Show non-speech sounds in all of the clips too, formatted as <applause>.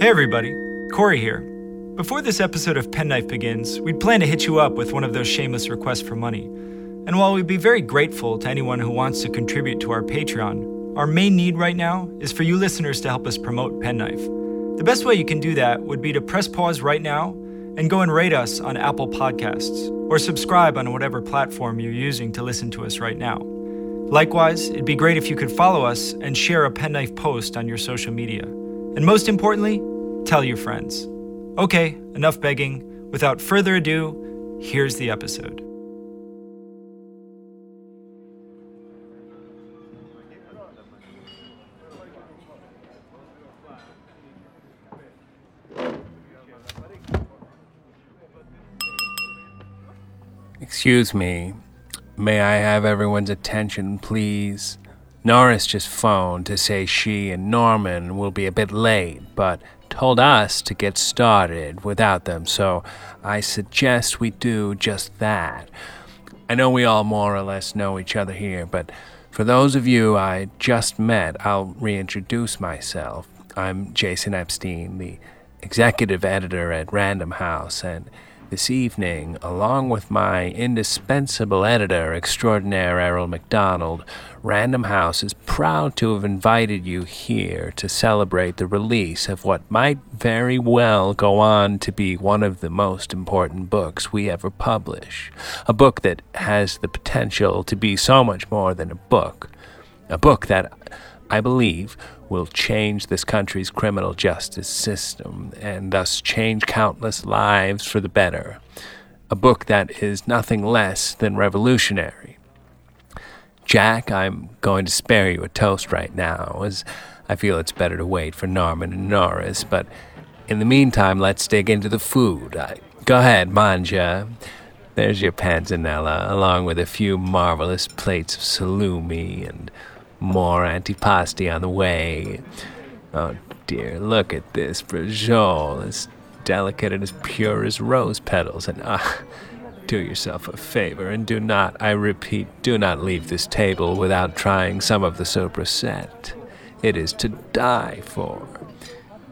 Hey everybody, Corey here. Before this episode of Penknife begins, we'd plan to hit you up with one of those shameless requests for money. And while we'd be very grateful to anyone who wants to contribute to our Patreon, our main need right now is for you listeners to help us promote Penknife. The best way you can do that would be to press pause right now and go and rate us on Apple Podcasts or subscribe on whatever platform you're using to listen to us right now. Likewise, it'd be great if you could follow us and share a Penknife post on your social media. And most importantly, tell your friends. Okay, enough begging. Without further ado, here's the episode. Excuse me. May I have everyone's attention, please? Norris just phoned to say she and Norman will be a bit late, but told us to get started without them, so I suggest we do just that. I know we all more or less know each other here, but for those of you I just met, I'll reintroduce myself. I'm Jason Epstein, the executive editor at Random House, and this evening, along with my indispensable editor extraordinaire Errol McDonald, Random House is proud to have invited you here to celebrate the release of what might very well go on to be one of the most important books we ever publish. A book that has the potential to be so much more than a book. A book that I believe will change this country's criminal justice system and thus change countless lives for the better. A book that is nothing less than revolutionary. Jack, I'm going to spare you a toast right now, as I feel it's better to wait for Norman and Norris, but in the meantime, let's dig into the food. I, go ahead, mangia. There's your panzanella, along with a few marvelous plates of salumi and more antipasti on the way. Oh dear, look at this brajol, as delicate and as pure as rose petals. And ah, do yourself a favor and do not, I repeat, do not leave this table without trying some of the soppressata. It is to die for.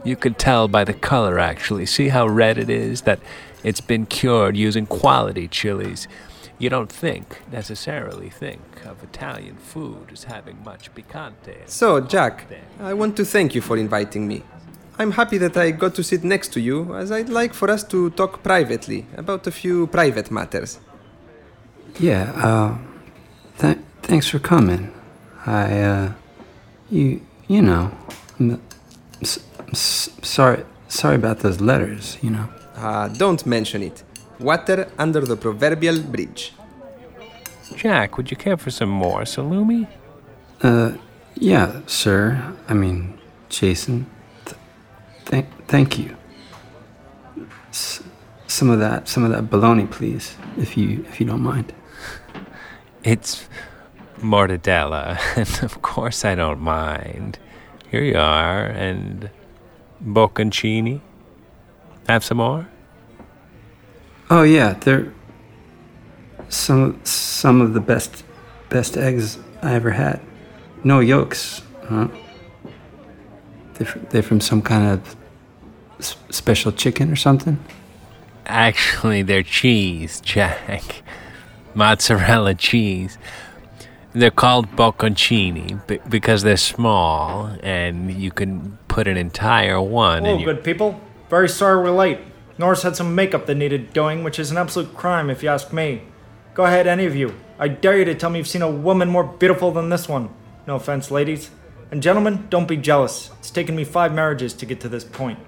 You could tell by the color, actually. See how red it is? That it's been cured using quality chilies. You don't think, necessarily think, of Italian food as having much picante. So, Jack, I want to thank you for inviting me. I'm happy that I got to sit next to you, as I'd like for us to talk privately about a few private matters. Yeah, uh, th- thanks for coming. I, uh, you, you know, I'm s- s- sorry, sorry about those letters, you know. Ah, don't mention it. Water under the proverbial bridge. Jack, would you care for some more salumi? Uh, yeah, sir. I mean, Jason. Th- thank, thank you. S- some of that, some of that bologna, please, if you, if you don't mind. It's mortadella, <laughs> and of course I don't mind. Here you are, and bocconcini. Have some more? Oh yeah, they're some some of the best best eggs I ever had. No yolks, huh? They're, they're from some kind of special chicken or something. Actually, they're cheese, Jack. <laughs> Mozzarella cheese. They're called bocconcini because they're small, and you can put an entire one Hello, in your. good people. Very sorry we're late. Norris had some makeup that needed doing, which is an absolute crime if you ask me. Go ahead, any of you. I dare you to tell me you've seen a woman more beautiful than this one. No offense, ladies. And gentlemen, don't be jealous. It's taken me five marriages to get to this point.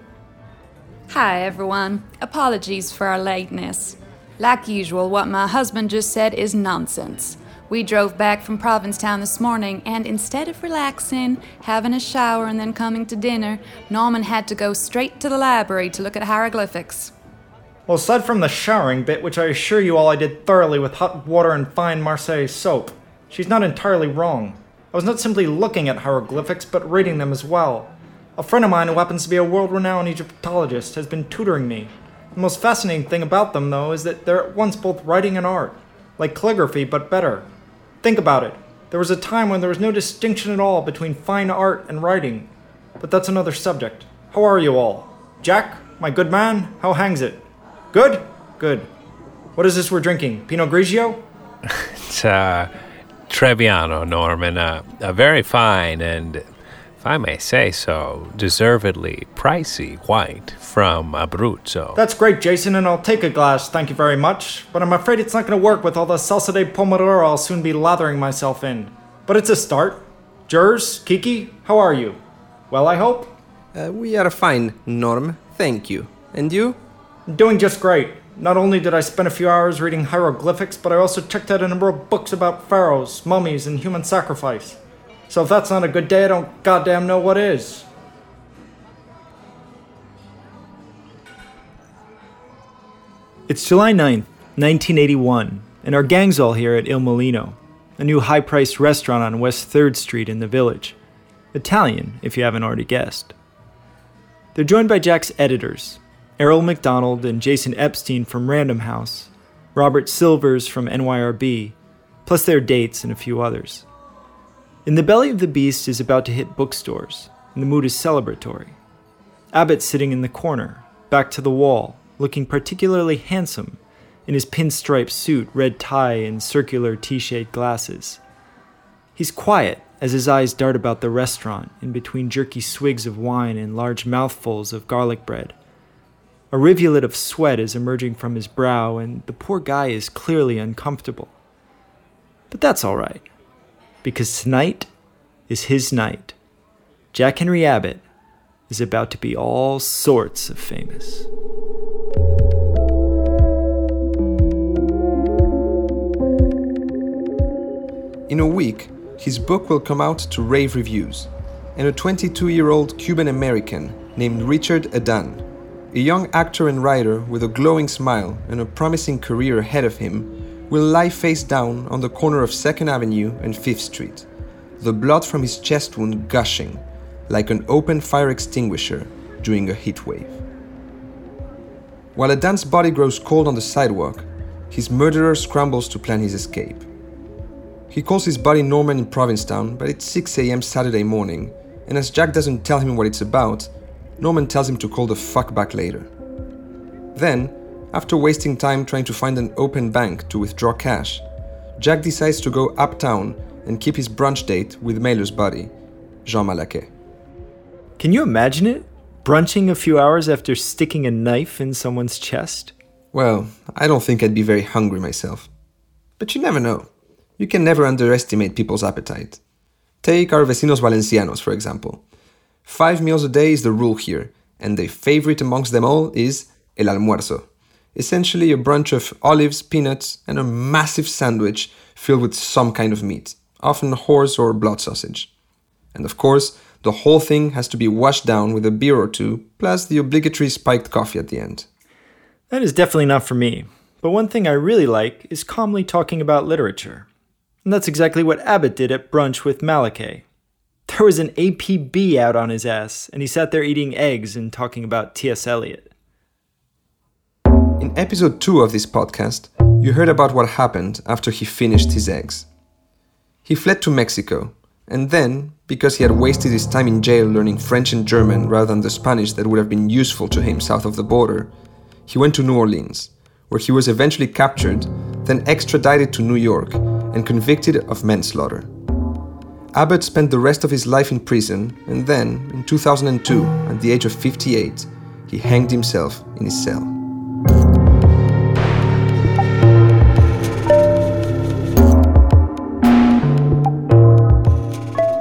Hi, everyone. Apologies for our lateness. Like usual, what my husband just said is nonsense. We drove back from Provincetown this morning, and instead of relaxing, having a shower, and then coming to dinner, Norman had to go straight to the library to look at hieroglyphics. Well, aside from the showering bit, which I assure you all I did thoroughly with hot water and fine Marseille soap, she's not entirely wrong. I was not simply looking at hieroglyphics, but reading them as well. A friend of mine who happens to be a world renowned Egyptologist has been tutoring me. The most fascinating thing about them, though, is that they're at once both writing and art, like calligraphy, but better. Think about it. There was a time when there was no distinction at all between fine art and writing. But that's another subject. how are you all? Jack, my good man, how hangs it? Good? Good. What is this we're drinking? Pinot Grigio? <laughs> It's uh, Trebbiano, Norman. Uh, a very fine and, if I may say so, deservedly pricey white from Abruzzo. That's great, Jason, and I'll take a glass, thank you very much. But I'm afraid it's not going to work with all the salsa de pomodoro I'll soon be lathering myself in. But it's a start. Jers, Kiki, how are you? Well, I hope? Uh, we are fine, Norm. Thank you. And you? Doing just great. Not only did I spend a few hours reading hieroglyphics, but I also checked out a number of books about pharaohs, mummies, and human sacrifice. So if that's not a good day, I don't goddamn know what is. It's July 9th, 1981, and our gang's all here at Il Mulino, a new high priced restaurant on West 3rd Street in the village. Italian, if you haven't already guessed. They're joined by Jack's editors, Errol McDonald and Jason Epstein from Random House, Robert Silvers from NYRB, plus their dates and a few others. In the Belly of the Beast is about to hit bookstores, and the mood is celebratory. Abbott's sitting in the corner, back to the wall, looking particularly handsome in his pinstripe suit, red tie, and circular T shade glasses. He's quiet as his eyes dart about the restaurant in between jerky swigs of wine and large mouthfuls of garlic bread. A rivulet of sweat is emerging from his brow, and the poor guy is clearly uncomfortable. But that's all right, because tonight is his night. Jack Henry Abbott is about to be all sorts of famous. In a week, his book will come out to rave reviews, and a 22 year old Cuban American named Richard Adan, a young actor and writer with a glowing smile and a promising career ahead of him, will lie face down on the corner of 2nd Avenue and 5th Street, the blood from his chest wound gushing like an open fire extinguisher during a heat wave. While Adan's body grows cold on the sidewalk, his murderer scrambles to plan his escape. He calls his buddy Norman in Provincetown, but it's 6 am Saturday morning, and as Jack doesn't tell him what it's about, Norman tells him to call the fuck back later. Then, after wasting time trying to find an open bank to withdraw cash, Jack decides to go uptown and keep his brunch date with Mailer's buddy, Jean Malaquais. Can you imagine it? Brunching a few hours after sticking a knife in someone's chest? Well, I don't think I'd be very hungry myself. But you never know. You can never underestimate people's appetite. Take our vecinos valencianos, for example. Five meals a day is the rule here, and the favorite amongst them all is el almuerzo. Essentially, a brunch of olives, peanuts, and a massive sandwich filled with some kind of meat, often horse or blood sausage. And of course, the whole thing has to be washed down with a beer or two, plus the obligatory spiked coffee at the end. That is definitely not for me. But one thing I really like is calmly talking about literature. And that's exactly what Abbott did at brunch with Malaquais. There was an APB out on his ass, and he sat there eating eggs and talking about T.S. Eliot. In episode 2 of this podcast, you heard about what happened after he finished his eggs. He fled to Mexico, and then, because he had wasted his time in jail learning French and German rather than the Spanish that would have been useful to him south of the border, he went to New Orleans, where he was eventually captured, then extradited to New York, and convicted of manslaughter. Abbott spent the rest of his life in prison, and then, in 2002, at the age of 58, he hanged himself in his cell.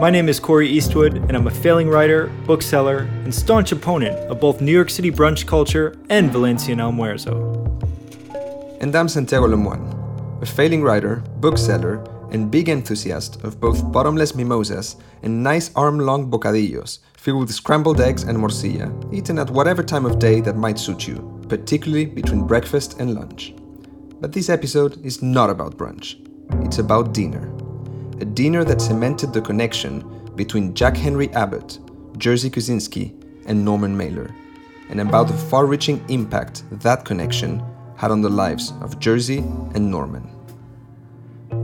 My name is Corey Eastwood, and I'm a failing writer, bookseller, and staunch opponent of both New York City brunch culture and Valencian Almuerzo. And I'm Santiago Lemoine, a failing writer, bookseller, and big enthusiast of both bottomless mimosas and nice arm long bocadillos filled with scrambled eggs and morcilla, eaten at whatever time of day that might suit you, particularly between breakfast and lunch. But this episode is not about brunch, it's about dinner. A dinner that cemented the connection between Jack Henry Abbott, Jerzy Kosinski, and Norman Mailer, and about the far reaching impact that connection had on the lives of Jerzy and Norman.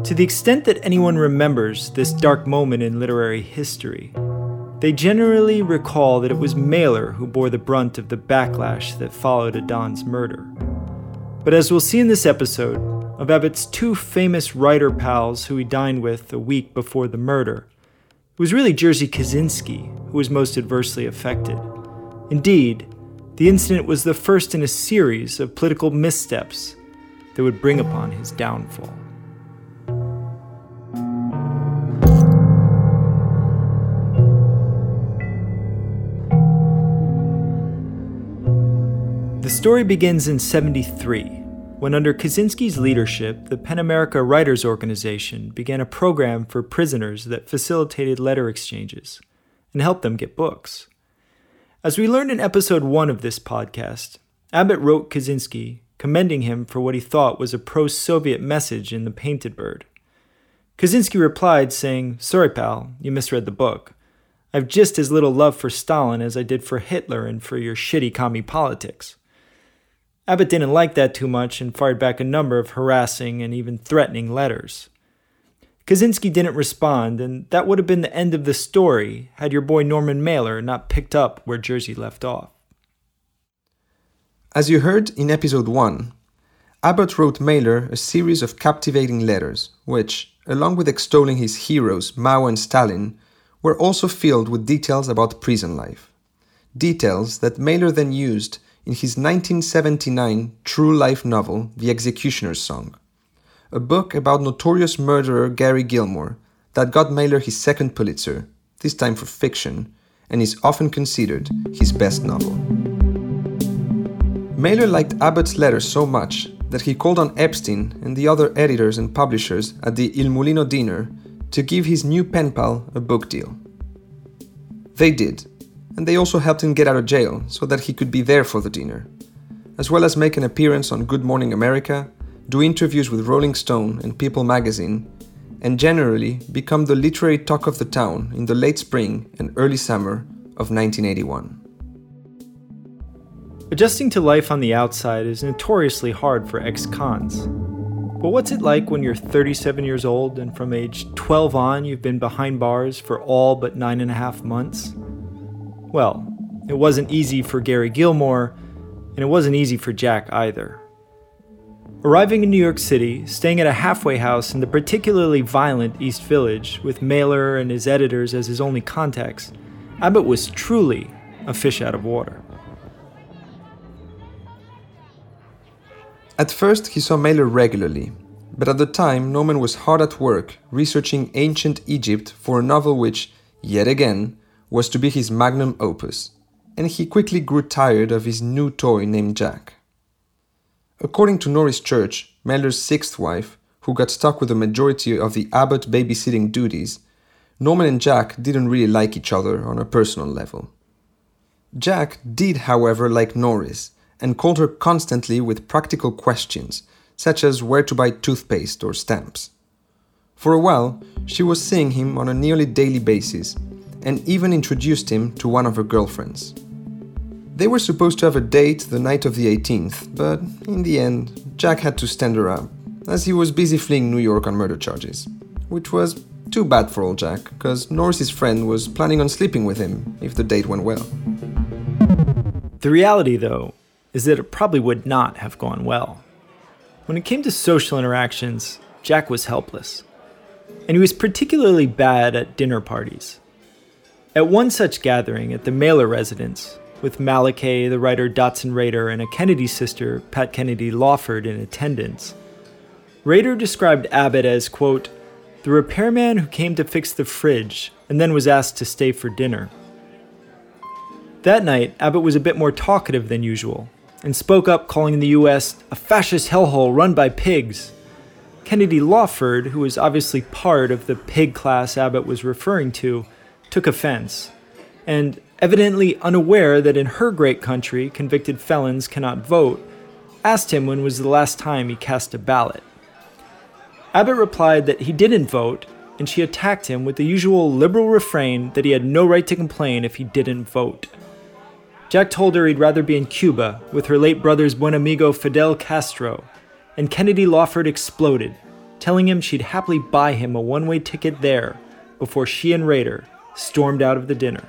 To the extent that anyone remembers this dark moment in literary history, they generally recall that it was Mailer who bore the brunt of the backlash that followed Adan's murder. But as we'll see in this episode, of Abbott's two famous writer pals who he dined with a week before the murder, it was really Jerzy Kosinski who was most adversely affected. Indeed, the incident was the first in a series of political missteps that would bring upon his downfall. The story begins in 73, when under Kosinski's leadership, the PEN America Writers Organization began a program for prisoners that facilitated letter exchanges and helped them get books. As we learned in episode 1 of this podcast, Abbott wrote Kosinski, commending him for what he thought was a pro Soviet message in The Painted Bird. Kosinski replied, saying, Sorry, pal, you misread the book. I've just as little love for Stalin as I did for Hitler and for your shitty commie politics. Abbott didn't like that too much and fired back a number of harassing and even threatening letters. Kosinski didn't respond, and that would have been the end of the story had your boy Norman Mailer not picked up where Jerzy left off. As you heard in episode 1, Abbott wrote Mailer a series of captivating letters, which, along with extolling his heroes Mao and Stalin, were also filled with details about prison life. Details that Mailer then used in his 1979 true life novel, The Executioner's Song a book about notorious murderer Gary Gilmore that got Mailer his second Pulitzer, this time for fiction, and is often considered his best novel. Mailer liked Abbott's letter so much that he called on Epstein and the other editors and publishers at the Il Mulino dinner to give his new pen pal a book deal. They did, and they also helped him get out of jail so that he could be there for the dinner, as well as make an appearance on Good Morning America do interviews with Rolling Stone and People magazine, and generally become the literary talk of the town in the late spring and early summer of 1981. Adjusting to life on the outside is notoriously hard for ex cons. But what's it like when you're 37 years old and from age 12 on you've been behind bars for all but nine and a half months? Well, it wasn't easy for Gary Gilmore, and it wasn't easy for Jack either. Arriving in New York City, staying at a halfway house in the particularly violent East Village, with Mailer and his editors as his only contacts, Abbott was truly a fish out of water. At first, he saw Mailer regularly, but at the time, Norman was hard at work researching ancient Egypt for a novel which, yet again, was to be his magnum opus, and he quickly grew tired of his new toy named Jack. According to Norris Church, Mailer's sixth wife, who got stuck with the majority of the Abbott babysitting duties, Norman and Jack didn't really like each other on a personal level. Jack did, however, like Norris and called her constantly with practical questions, such as where to buy toothpaste or stamps. For a while, she was seeing him on a nearly daily basis and even introduced him to one of her girlfriends. They were supposed to have a date the night of the 18th, but in the end, Jack had to stand her up, as he was busy fleeing New York on murder charges. Which was too bad for old Jack, because Norris's friend was planning on sleeping with him if the date went well. The reality, though, is that it probably would not have gone well. When it came to social interactions, Jack was helpless. And he was particularly bad at dinner parties. At one such gathering at the Mailer residence, with Malaquais, the writer Dotson Rader, and a Kennedy sister, Pat Kennedy Lawford, in attendance. Rader described Abbott as, quote, the repairman who came to fix the fridge and then was asked to stay for dinner. That night, Abbott was a bit more talkative than usual and spoke up, calling the U.S. a fascist hellhole run by pigs. Kennedy Lawford, who was obviously part of the pig class Abbott was referring to, took offense. And evidently unaware that in her great country convicted felons cannot vote, asked him when was the last time he cast a ballot. Abbott replied that he didn't vote, and she attacked him with the usual liberal refrain that he had no right to complain if he didn't vote. Jack told her he'd rather be in Cuba with her late brother's buen amigo Fidel Castro, and Kennedy Lawford exploded, telling him she'd happily buy him a one way ticket there before she and Rader stormed out of the dinner.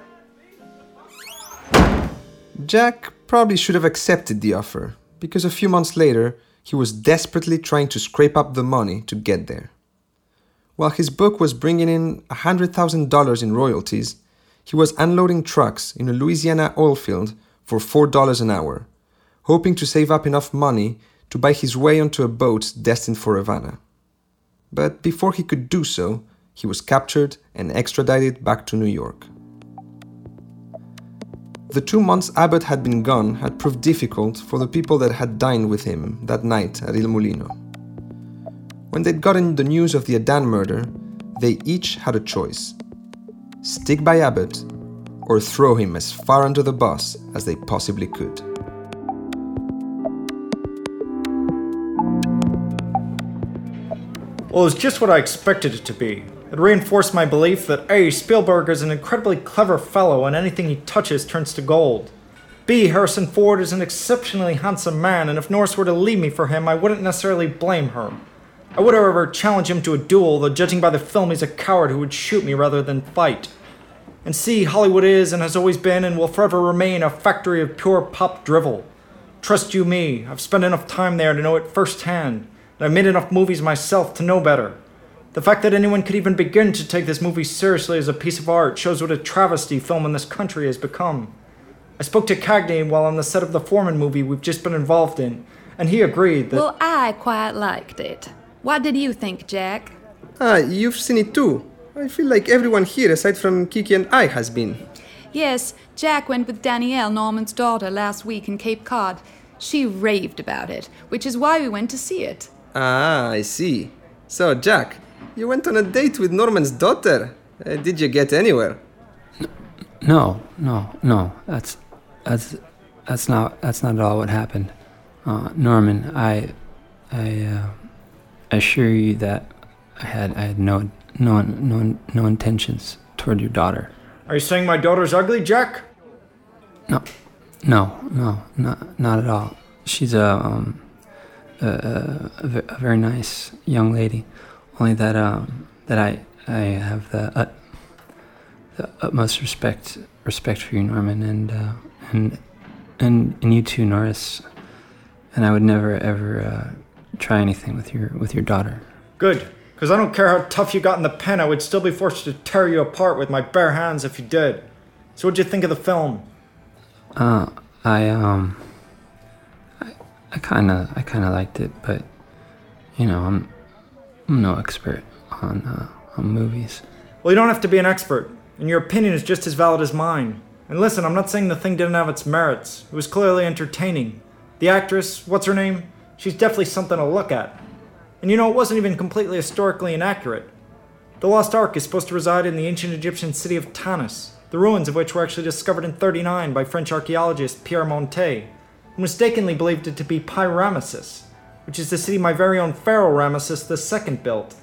Jack probably should have accepted the offer, because a few months later, he was desperately trying to scrape up the money to get there. While his book was bringing in $100,000 in royalties, he was unloading trucks in a Louisiana oil field for $4 an hour, hoping to save up enough money to buy his way onto a boat destined for Havana. But before he could do so, he was captured and extradited back to New York. The two months Abbott had been gone had proved difficult for the people that had dined with him that night at Il Mulino. When they'd gotten the news of the Adan murder, they each had a choice stick by Abbott or throw him as far under the bus as they possibly could. Well, it's just what I expected it to be. It reinforced my belief that A. Spielberg is an incredibly clever fellow and anything he touches turns to gold. B. Harrison Ford is an exceptionally handsome man, and if Norris were to leave me for him, I wouldn't necessarily blame her. I would, however, challenge him to a duel, though judging by the film, he's a coward who would shoot me rather than fight. And C. Hollywood is and has always been and will forever remain a factory of pure pop drivel. Trust you me, I've spent enough time there to know it firsthand, and I've made enough movies myself to know better. The fact that anyone could even begin to take this movie seriously as a piece of art shows what a travesty film in this country has become. I spoke to Cagney while on the set of the Forman movie we've just been involved in, and he agreed that. Well, I quite liked it. What did you think, Jack? Ah, you've seen it too. I feel like everyone here, aside from Kiki and I, has been. Yes, Jack went with Danielle, Norman's daughter, last week in Cape Cod. She raved about it, which is why we went to see it. Ah, I see. So, Jack, you went on a date with Norman's daughter. Uh, did you get anywhere? No, no, no. That's that's that's not that's not at all what happened. Uh, Norman, I I uh, assure you that I had I had no no no no intentions toward your daughter. Are you saying my daughter's ugly, Jack? No, no, no, not not at all. She's a um a, a, a a very nice young lady. Only that um that I I have the ut, the utmost respect respect for you, Norman, and uh, and and and you too, Norris. And I would never ever uh, try anything with your with your daughter. Good, because I don't care how tough you got in the pen, I would still be forced to tear you apart with my bare hands if you did. So, what'd you think of the film? Uh, I um, I, I kind of I kind of liked it, but you know, I'm I'm no expert on uh, on movies. Well, you don't have to be an expert, and your opinion is just as valid as mine. And listen, I'm not saying the thing didn't have its merits. It was clearly entertaining. The actress, what's her name? She's definitely something to look at. And you know, it wasn't even completely historically inaccurate. The Lost Ark is supposed to reside in the ancient Egyptian city of Tanis, the ruins of which were actually discovered in 39 by French archaeologist Pierre Montet, who mistakenly believed it to be Pi-Ramesses, which is the city my very own Pharaoh Ramesses II built.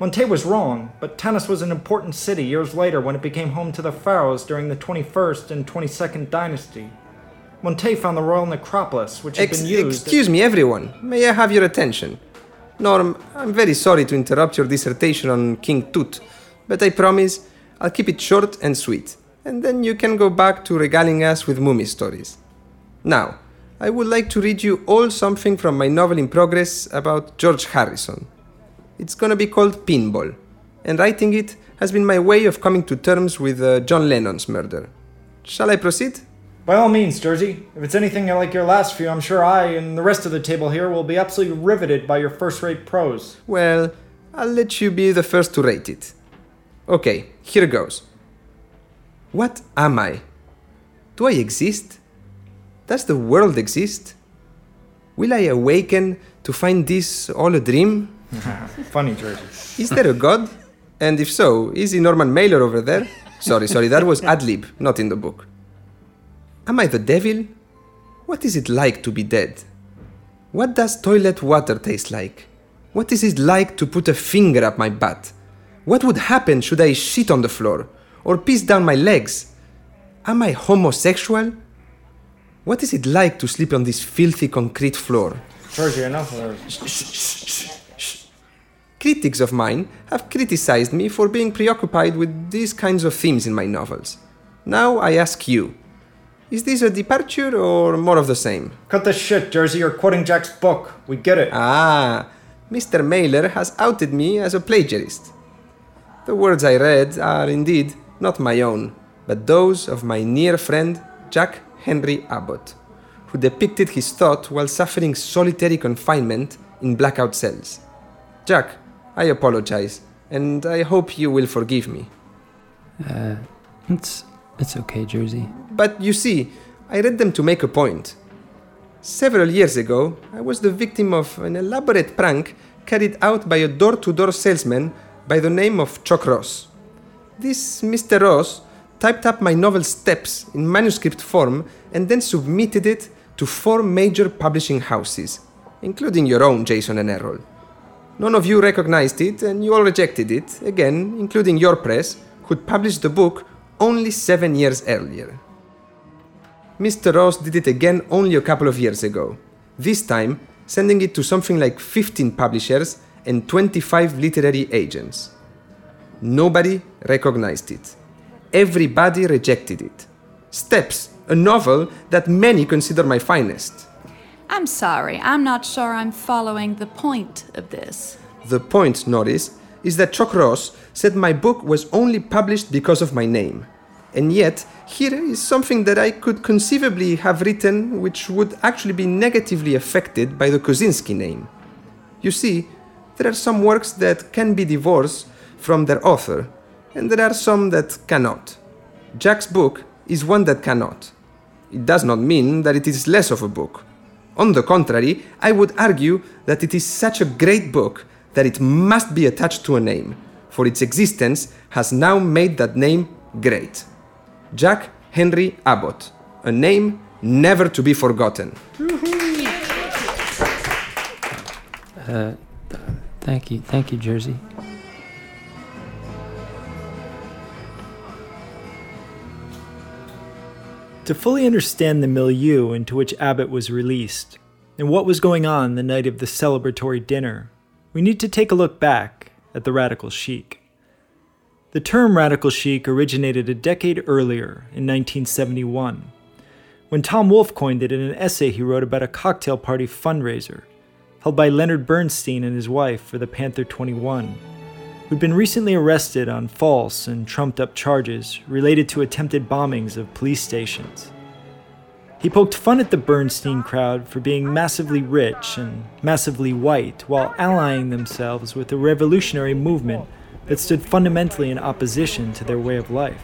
Montet was wrong, but Tanis was an important city years later when it became home to the pharaohs during the 21st and 22nd dynasty. Montet found the royal necropolis, which had Ex- been used. excuse me, everyone. May I have your attention? Norm, I'm very sorry to interrupt your dissertation on King Tut, but I promise I'll keep it short and sweet, and then you can go back to regaling us with mummy stories. Now, I would like to read you all something from my novel in progress about George Harrison. It's gonna be called Pinball, and writing it has been my way of coming to terms with uh, John Lennon's murder. Shall I proceed? By all means, Jerzy. If it's anything like your last few, I'm sure I and the rest of the table here will be absolutely riveted by your first rate prose. Well, I'll let you be the first to rate it. Okay, here goes. What am I? Do I exist? Does the world exist? Will I awaken to find this all a dream? <laughs> Funny, Jerzy. Is there a god? And if so, is he Norman Mailer over there? Sorry, sorry, that was ad lib, not in the book. Am I the devil? What is it like to be dead? What does toilet water taste like? What is it like to put a finger up my butt? What would happen should I shit on the floor or piss down my legs? Am I homosexual? What is it like to sleep on this filthy concrete floor? Jerzy, enough critics of mine have criticized me for being preoccupied with these kinds of themes in my novels. Now I ask you is this a departure or more of the same? Cut the shit, Jerzy. You're quoting Jack's book. We get it. Ah, Mr. Mailer has outed me as a plagiarist. The words I read are indeed not my own, but those of my near friend Jack Henry Abbott, who depicted his thought while suffering solitary confinement in blackout cells. Jack, I apologize, and I hope you will forgive me. Uh, it's it's okay, Jerzy. But you see, I read them to make a point. Several years ago, I was the victim of an elaborate prank carried out by a door to door salesman by the name of Chuck Ross. This Mr. Ross typed up my novel Steps in manuscript form and then submitted it to four major publishing houses, including your own Jason and Errol. None of you recognized it and you all rejected it, again, including your press, who'd published the book only seven years earlier. Mr. Ross did it again only a couple of years ago, this time sending it to something like 15 publishers and 25 literary agents. Nobody recognized it. Everybody rejected it. Steps, a novel that many consider my finest. I'm sorry, I'm not sure I'm following the point of this. The point, Norris, is that Chuck Ross said my book was only published because of my name. And yet, here is something that I could conceivably have written which would actually be negatively affected by the Kosinski name. You see, there are some works that can be divorced from their author, and there are some that cannot. Jack's book is one that cannot. It does not mean that it is less of a book. On the contrary, I would argue that it is such a great book that it must be attached to a name, for its existence has now made that name great. Jack Henry Abbott, a name never to be forgotten. Uh, thank you, thank you, Jerzy. To fully understand the milieu into which Abbott was released, and what was going on the night of the celebratory dinner, we need to take a look back at the radical chic. The term radical chic originated a decade earlier, in 1971, when Tom Wolfe coined it in an essay he wrote about a cocktail party fundraiser held by Leonard Bernstein and his wife for the Panther 21, who'd been recently arrested on false and trumped up charges related to attempted bombings of police stations. He poked fun at the Bernstein crowd for being massively rich and massively white while allying themselves with a revolutionary movement that stood fundamentally in opposition to their way of life.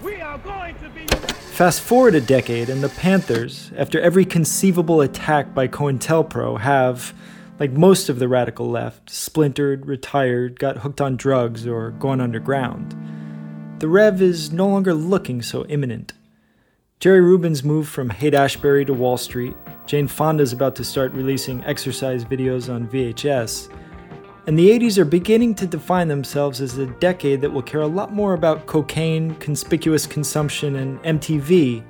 Fast forward a decade, and the Panthers, after every conceivable attack by COINTELPRO, have, like most of the radical left, splintered, retired, got hooked on drugs, or gone underground. The Rev is no longer looking so imminent. Jerry Rubin's moved from Haight Ashbury to Wall Street. Jane Fonda's about to start releasing exercise videos on VHS. And the 80s are beginning to define themselves as a decade that will care a lot more about cocaine, conspicuous consumption, and MTV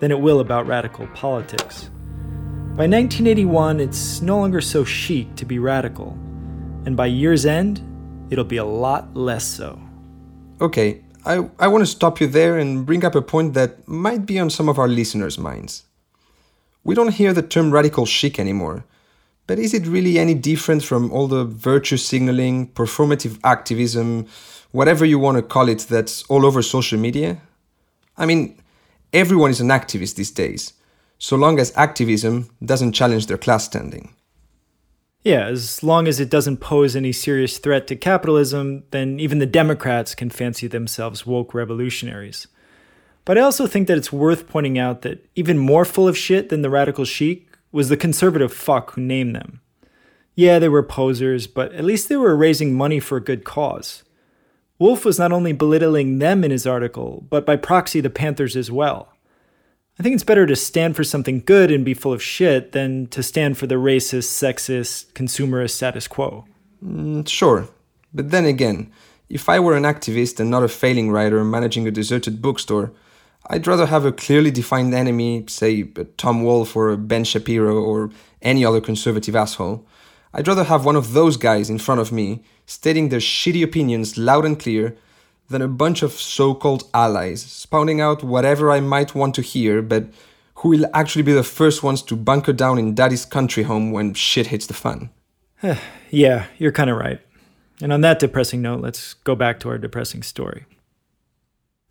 than it will about radical politics. By 1981, it's no longer so chic to be radical. And by year's end, it'll be a lot less so. Okay, I, I want to stop you there and bring up a point that might be on some of our listeners' minds. We don't hear the term radical chic anymore, but is it really any different from all the virtue signaling, performative activism, whatever you want to call it, that's all over social media? I mean, everyone is an activist these days, so long as activism doesn't challenge their class standing. Yeah, as long as it doesn't pose any serious threat to capitalism, then even the Democrats can fancy themselves woke revolutionaries. But I also think that it's worth pointing out that even more full of shit than the radical chic was the conservative fuck who named them. Yeah, they were posers, but at least they were raising money for a good cause. Wolfe was not only belittling them in his article, but by proxy the Panthers as well. I think it's better to stand for something good and be full of shit than to stand for the racist, sexist, consumerist status quo. Mm, sure, but then again, if I were an activist and not a failing writer managing a deserted bookstore, I'd rather have a clearly defined enemy, say Tom Wolfe or Ben Shapiro or any other conservative asshole. I'd rather have one of those guys in front of me stating their shitty opinions loud and clear than a bunch of so called allies spouting out whatever I might want to hear, but who will actually be the first ones to bunker down in daddy's country home when shit hits the fan. <sighs> yeah, you're kind of right. And on that depressing note, let's go back to our depressing story.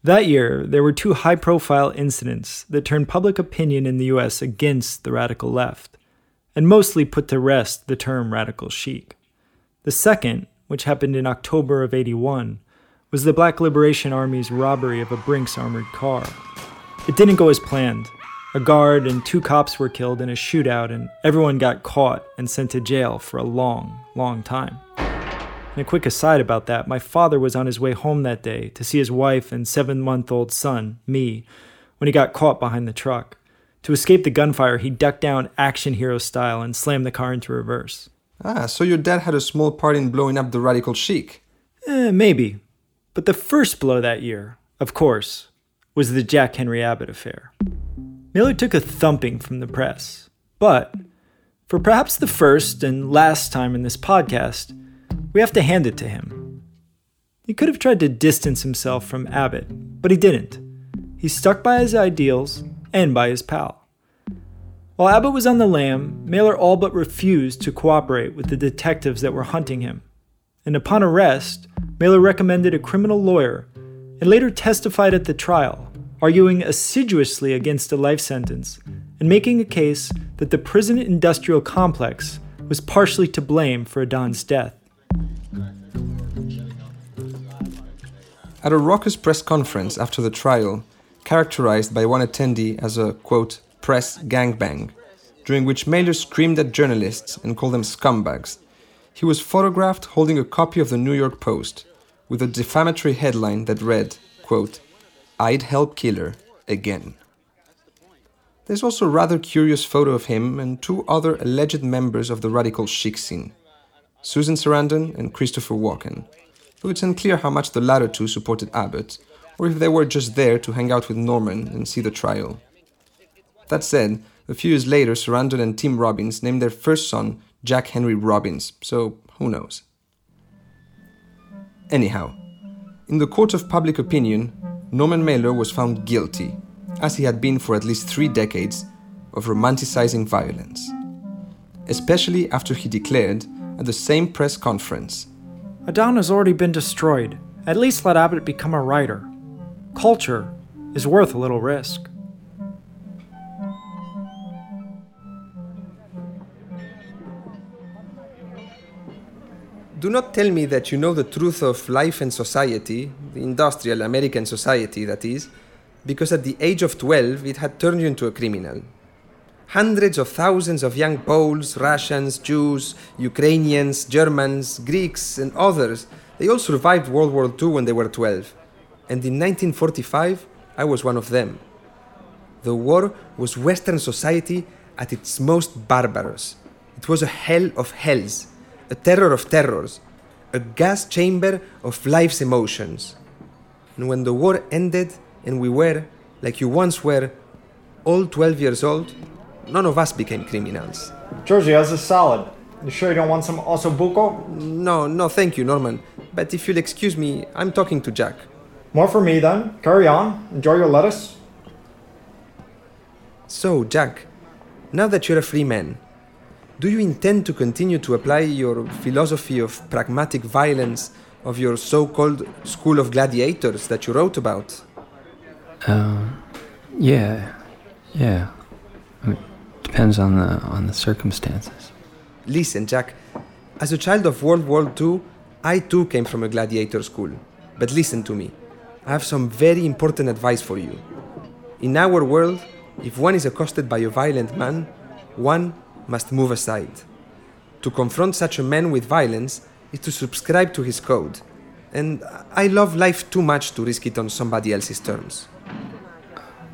That year, there were two high profile incidents that turned public opinion in the US against the radical left, and mostly put to rest the term radical chic. The second, which happened in October of 81, was the Black Liberation Army's robbery of a Brinks armored car. It didn't go as planned. A guard and two cops were killed in a shootout, and everyone got caught and sent to jail for a long, long time. And a quick aside about that my father was on his way home that day to see his wife and seven month old son, me, when he got caught behind the truck. To escape the gunfire, he ducked down action hero style and slammed the car into reverse. Ah, so your dad had a small part in blowing up the radical chic? Eh, maybe. But the first blow that year, of course, was the Jack Henry Abbott affair. Mailer took a thumping from the press. But, for perhaps the first and last time in this podcast, we have to hand it to him. He could have tried to distance himself from Abbott, but he didn't. He stuck by his ideals and by his pal. While Abbott was on the lam, Mailer all but refused to cooperate with the detectives that were hunting him. And upon arrest, Mailer recommended a criminal lawyer and later testified at the trial, arguing assiduously against a life sentence and making a case that the prison industrial complex was partially to blame for Adan's death. At a raucous press conference after the trial, characterized by one attendee as a, quote, press gangbang, during which Mailer screamed at journalists and called them scumbags, he was photographed holding a copy of the New York Post with a defamatory headline that read, quote, I'd help killer again. There's also a rather curious photo of him and two other alleged members of the radical chic scene, Susan Sarandon and Christopher Walken, though it's unclear how much the latter two supported Abbott, or if they were just there to hang out with Norman and see the trial. That said, a few years later, Sarandon and Tim Robbins named their first son Jack Henry Robbins, so who knows? Anyhow, in the court of public opinion, Norman Mailer was found guilty, as he had been for at least three decades, of romanticizing violence. Especially after he declared, at the same press conference, Adan has already been destroyed. At least let Abbott become a writer. Culture is worth a little risk. Do not tell me that you know the truth of life and society, the industrial American society, that is, because at the age of 12 it had turned you into a criminal. Hundreds of thousands of young Poles, Russians, Jews, Ukrainians, Germans, Greeks, and others, they all survived World War II when they were 12. And in 1945, I was one of them. The war was Western society at its most barbarous. It was a hell of hells a terror of terrors, a gas chamber of life's emotions. And when the war ended and we were, like you once were, all 12 years old, none of us became criminals. Georgie, how's this salad? You sure you don't want some ossobuco? No, no, thank you, Norman. But if you'll excuse me, I'm talking to Jack. More for me then. Carry on. Enjoy your lettuce. So, Jack, now that you're a free man, do you intend to continue to apply your philosophy of pragmatic violence of your so called school of gladiators that you wrote about? Uh, yeah, yeah. I mean, depends on the on the circumstances. Listen, Jack. As a child of World War II, I too came from a gladiator school. But listen to me. I have some very important advice for you. In our world, if one is accosted by a violent man, one must move aside. To confront such a man with violence is to subscribe to his code. And I love life too much to risk it on somebody else's terms.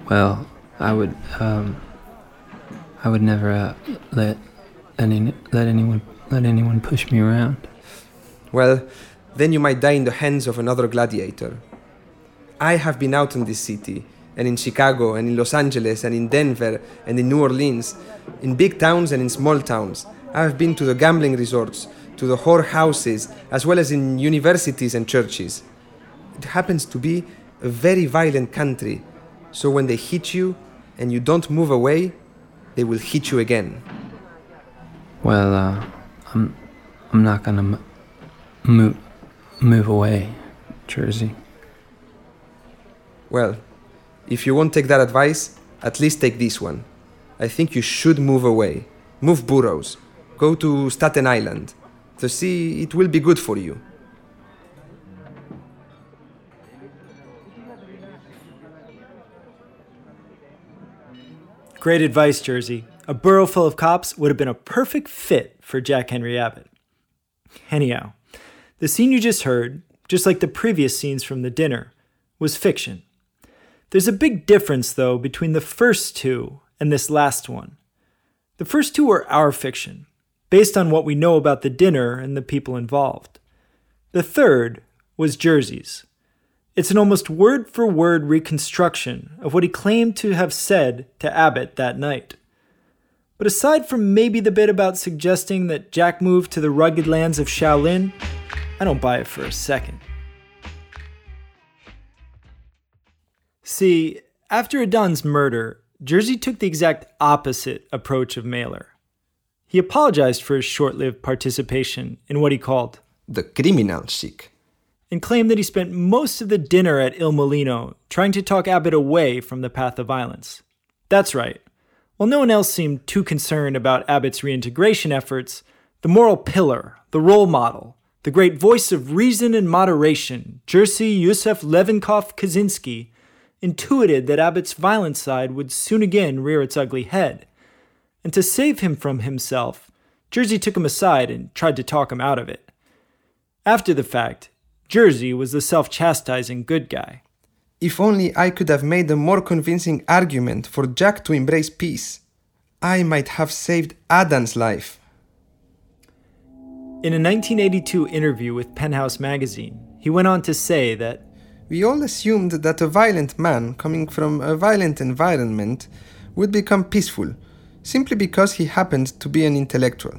Well, I would, um, I would never uh, let any let anyone let anyone push me around. Well, then you might die in the hands of another gladiator. I have been out in this city, and in Chicago, and in Los Angeles, and in Denver, and in New Orleans, in big towns and in small towns, I've been to the gambling resorts, to the whorehouses, as well as in universities and churches. It happens to be a very violent country, so when they hit you and you don't move away, they will hit you again. Well, uh, I'm, I'm not gonna m- move, move away, Jerzy. Well, if you won't take that advice, at least take this one. I think you should move away. Move boroughs. Go to Staten Island. The sea, it will be good for you. Great advice, Jerzy. A borough full of cops would have been a perfect fit for Jack Henry Abbott. Anyhow, the scene you just heard, just like the previous scenes from the dinner, was fiction. There's a big difference, though, between the first two and this last one. The first two are our fiction, based on what we know about the dinner and the people involved. The third was Jerzy's. It's an almost word for word reconstruction of what he claimed to have said to Abbott that night. But aside from maybe the bit about suggesting that Jack moved to the rugged lands of Shaolin, I don't buy it for a second. See, after Adan's murder, Jerzy took the exact opposite approach of Mailer. He apologized for his short lived participation in what he called The criminal chic. and claimed that he spent most of the dinner at Il Mulino trying to talk Abbott away from the path of violence. That's right. While no one else seemed too concerned about Abbott's reintegration efforts, the moral pillar, the role model, the great voice of reason and moderation, Jerzy Józef Lewinkopf Kosinski, intuited that Abbott's violent side would soon again rear its ugly head. And to save him from himself, Jerzy took him aside and tried to talk him out of it. After the fact, Jerzy was the self chastising good guy. If only I could have made a more convincing argument for Jack to embrace peace, I might have saved Adan's life. In a 1982 interview with Penthouse magazine, he went on to say that We all assumed that a violent man coming from a violent environment would become peaceful, simply because he happened to be an intellectual.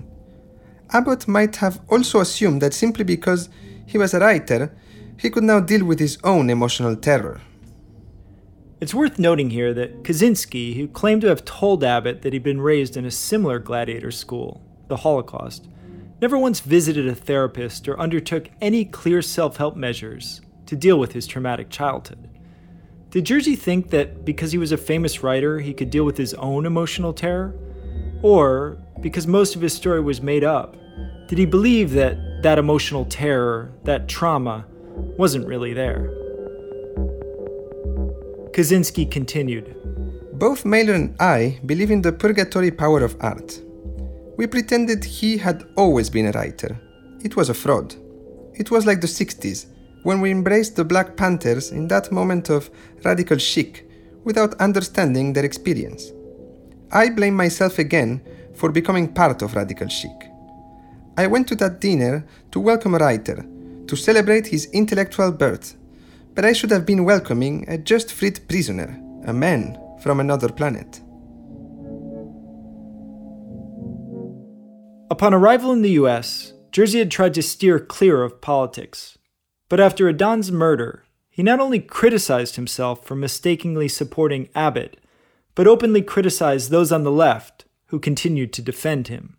Abbott might have also assumed that simply because he was a writer, he could now deal with his own emotional terror. it's worth noting here that Kosinski, who claimed to have told Abbott that he'd been raised in a similar gladiator school, the Holocaust, never once visited a therapist or undertook any clear self help measures to deal with his traumatic childhood. Did Jerzy think that because he was a famous writer, he could deal with his own emotional terror? Or, because most of his story was made up, did he believe that that emotional terror, that trauma, wasn't really there? Kosinski continued. Both Mailer and I believe in the purgatory power of art. We pretended he had always been a writer. It was a fraud. It was like the 60s, when we embraced the Black Panthers in that moment of radical chic without understanding their experience. I blame myself again for becoming part of radical chic. I went to that dinner to welcome a writer, to celebrate his intellectual birth, but I should have been welcoming a just freed prisoner, a man from another planet. Upon arrival in the US, Jerzy had tried to steer clear of politics. But after Adan's murder, he not only criticized himself for mistakenly supporting Abbott, but openly criticized those on the left who continued to defend him.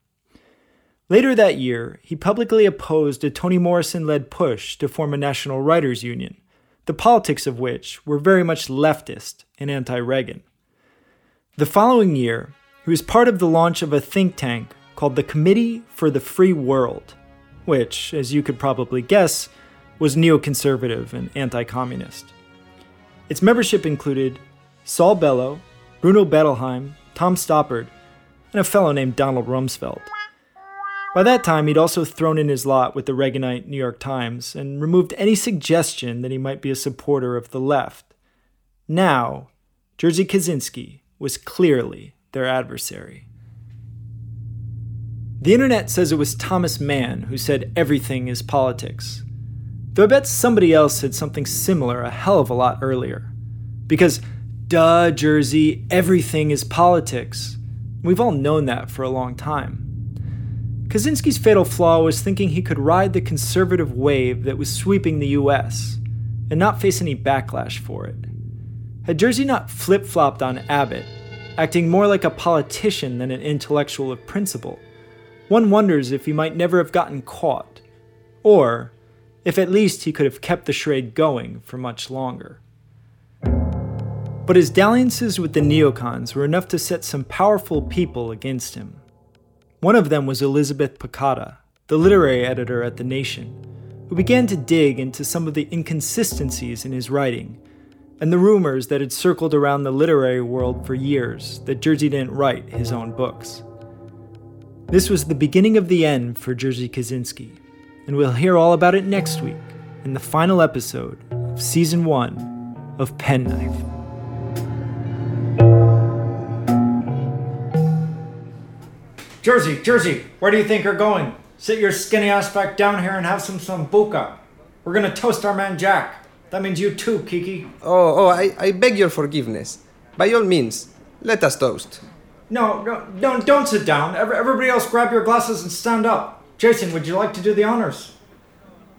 Later that year, he publicly opposed a Toni Morrison led push to form a national writers' union, the politics of which were very much leftist and anti Reagan. The following year, he was part of the launch of a think tank called the Committee for the Free World, which, as you could probably guess, was neoconservative and anti communist. Its membership included Saul Bellow, Bruno Bettelheim, Tom Stoppard, and a fellow named Donald Rumsfeld. By that time, he'd also thrown in his lot with the Reaganite New York Times and removed any suggestion that he might be a supporter of the left. Now, Jerzy Kosinski was clearly their adversary. The internet says it was Thomas Mann who said everything is politics. Though I bet somebody else said something similar a hell of a lot earlier. Because, duh, Jerzy, everything is politics. We've all known that for a long time. Kosinski's fatal flaw was thinking he could ride the conservative wave that was sweeping the US and not face any backlash for it. Had Jerzy not flip flopped on Abbott, acting more like a politician than an intellectual of principle, one wonders if he might never have gotten caught, or if at least he could have kept the charade going for much longer. But his dalliances with the neocons were enough to set some powerful people against him. One of them was Elizabeth Pochoda, the literary editor at The Nation, who began to dig into some of the inconsistencies in his writing and the rumors that had circled around the literary world for years that Jerzy didn't write his own books. This was the beginning of the end for Jerzy Kosinski, and we'll hear all about it next week in the final episode of Season 1 of Penknife. Jerzy, Jerzy, where do you think you're going? Sit your skinny ass back down here and have some sambuca. We're gonna toast our man Jack. That means you too, Kiki. Oh, oh, I, I beg your forgiveness. By all means, let us toast. No, no, no, don't sit down. Every, everybody else grab your glasses and stand up. Jason, would you like to do the honors?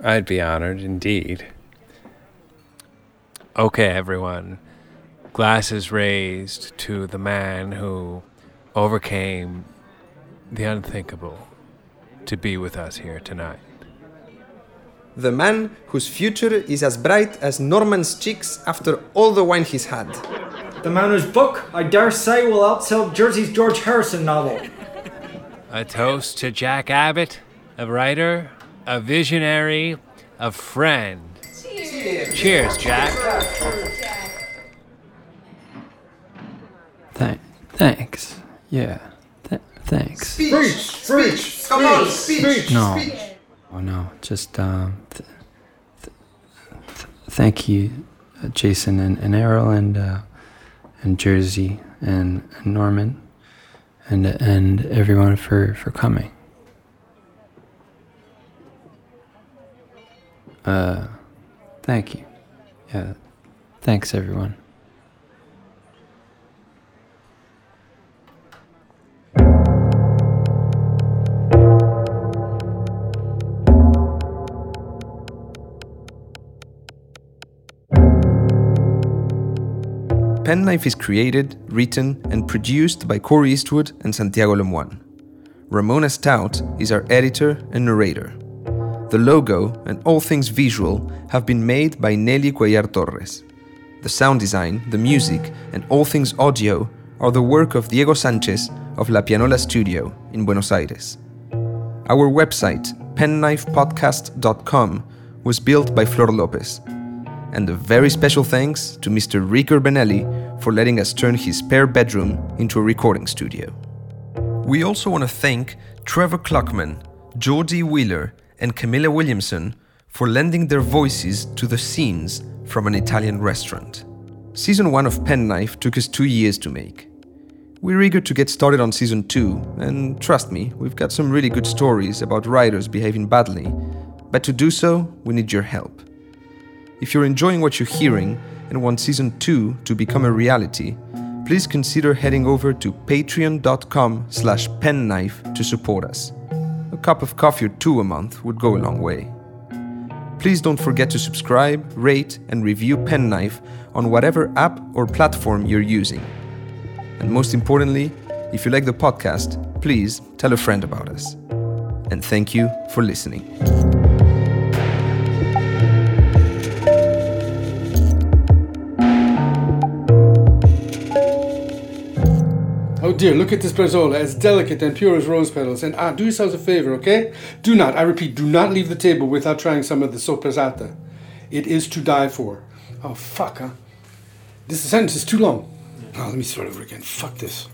I'd be honored indeed. Okay, everyone. Glasses raised to the man who overcame the unthinkable to be with us here tonight. The man whose future is as bright as Norman's cheeks after all the wine he's had. The man whose book, I dare say, will outsell Jerzy's George Harrison novel. A toast to Jack Abbott, a writer, a visionary, a friend. Cheers, Cheers Jack. Th- thanks. Yeah. Th- thanks. Speech, speech, Come on, speech. No. Oh no. Just um. Th- th- th- thank you, uh, Jason and, and Errol and uh, and Jerzy and, and Norman and and everyone for for coming. Uh, thank you. Yeah. Thanks everyone. Penknife is created, written, and produced by Corey Eastwood and Santiago Lemoine. Ramona Stout is our editor and narrator. The logo and all things visual have been made by Nelly Cuellar Torres. The sound design, the music, and all things audio are the work of Diego Sanchez of La Pianola Studio in Buenos Aires. Our website, penknifepodcast.com, was built by Flor Lopez. And a very special thanks to Mr. Rick Urbanelli for letting us turn his spare bedroom into a recording studio. We also want to thank Trevor Kluckman, Geordie Wheeler, and Camilla Williamson for lending their voices to the scenes from an Italian restaurant. Season 1 of Penknife took us two years to make. We're eager to get started on season 2, and trust me, we've got some really good stories about writers behaving badly, but to do so, we need your help. If you're enjoying what you're hearing and want season 2 to become a reality, please consider heading over to patreon.com slash penknife to support us. A cup of coffee or two a month would go a long way. Please don't forget to subscribe, rate, and review Penknife on whatever app or platform you're using. And most importantly, if you like the podcast, please tell a friend about us. And thank you for listening. Oh dear, look at this bresaola, as delicate and pure as rose petals. And ah, do yourselves a favor, okay? Do not, I repeat, do not leave the table without trying some of the soppressata. It is to die for. Oh, fuck, huh? This sentence is too long. Oh, let me start over again. Fuck this.